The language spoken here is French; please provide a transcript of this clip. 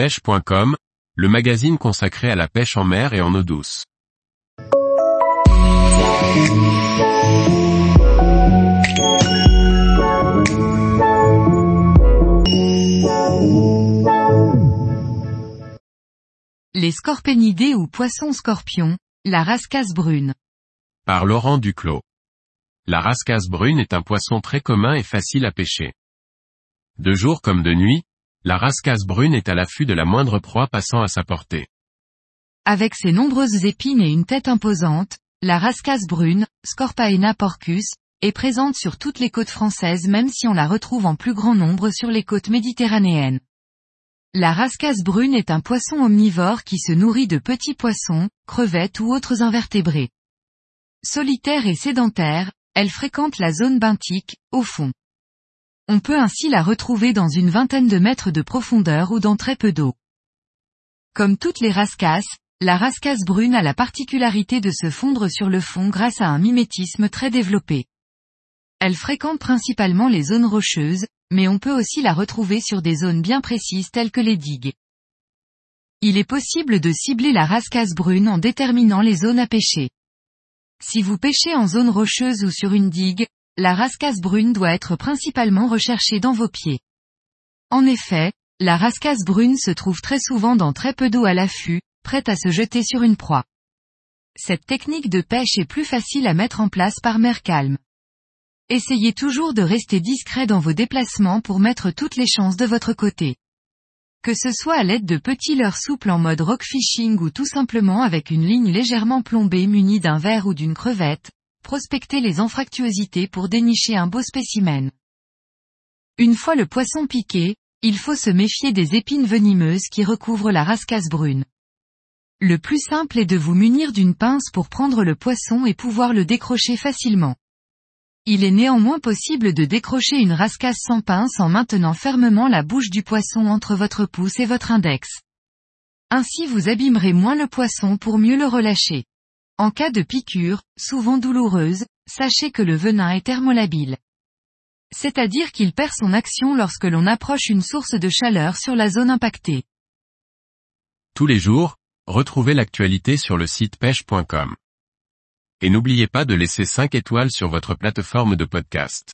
pêche.com, le magazine consacré à la pêche en mer et en eau douce. Les scorpénidés ou poissons scorpions, la rascasse brune. Par Laurent Duclos. La rascasse brune est un poisson très commun et facile à pêcher. De jour comme de nuit, la rascasse brune est à l'affût de la moindre proie passant à sa portée. Avec ses nombreuses épines et une tête imposante, la rascasse brune, Scorpaena porcus, est présente sur toutes les côtes françaises même si on la retrouve en plus grand nombre sur les côtes méditerranéennes. La rascasse brune est un poisson omnivore qui se nourrit de petits poissons, crevettes ou autres invertébrés. Solitaire et sédentaire, elle fréquente la zone benthique, au fond. On peut ainsi la retrouver dans une vingtaine de mètres de profondeur ou dans très peu d'eau. Comme toutes les rascasses, la rascasse brune a la particularité de se fondre sur le fond grâce à un mimétisme très développé. Elle fréquente principalement les zones rocheuses, mais on peut aussi la retrouver sur des zones bien précises telles que les digues. Il est possible de cibler la rascasse brune en déterminant les zones à pêcher. Si vous pêchez en zone rocheuse ou sur une digue, la rascasse brune doit être principalement recherchée dans vos pieds. En effet, la rascasse brune se trouve très souvent dans très peu d'eau à l'affût, prête à se jeter sur une proie. Cette technique de pêche est plus facile à mettre en place par mer calme. Essayez toujours de rester discret dans vos déplacements pour mettre toutes les chances de votre côté. Que ce soit à l'aide de petits leurres souples en mode rock fishing ou tout simplement avec une ligne légèrement plombée munie d'un verre ou d'une crevette, prospectez les anfractuosités pour dénicher un beau spécimen. Une fois le poisson piqué, il faut se méfier des épines venimeuses qui recouvrent la rascasse brune. Le plus simple est de vous munir d'une pince pour prendre le poisson et pouvoir le décrocher facilement. Il est néanmoins possible de décrocher une rascasse sans pince en maintenant fermement la bouche du poisson entre votre pouce et votre index. Ainsi vous abîmerez moins le poisson pour mieux le relâcher. En cas de piqûre, souvent douloureuse, sachez que le venin est thermolabile. C'est-à-dire qu'il perd son action lorsque l'on approche une source de chaleur sur la zone impactée. Tous les jours, retrouvez l'actualité sur le site pêche.com. Et n'oubliez pas de laisser 5 étoiles sur votre plateforme de podcast.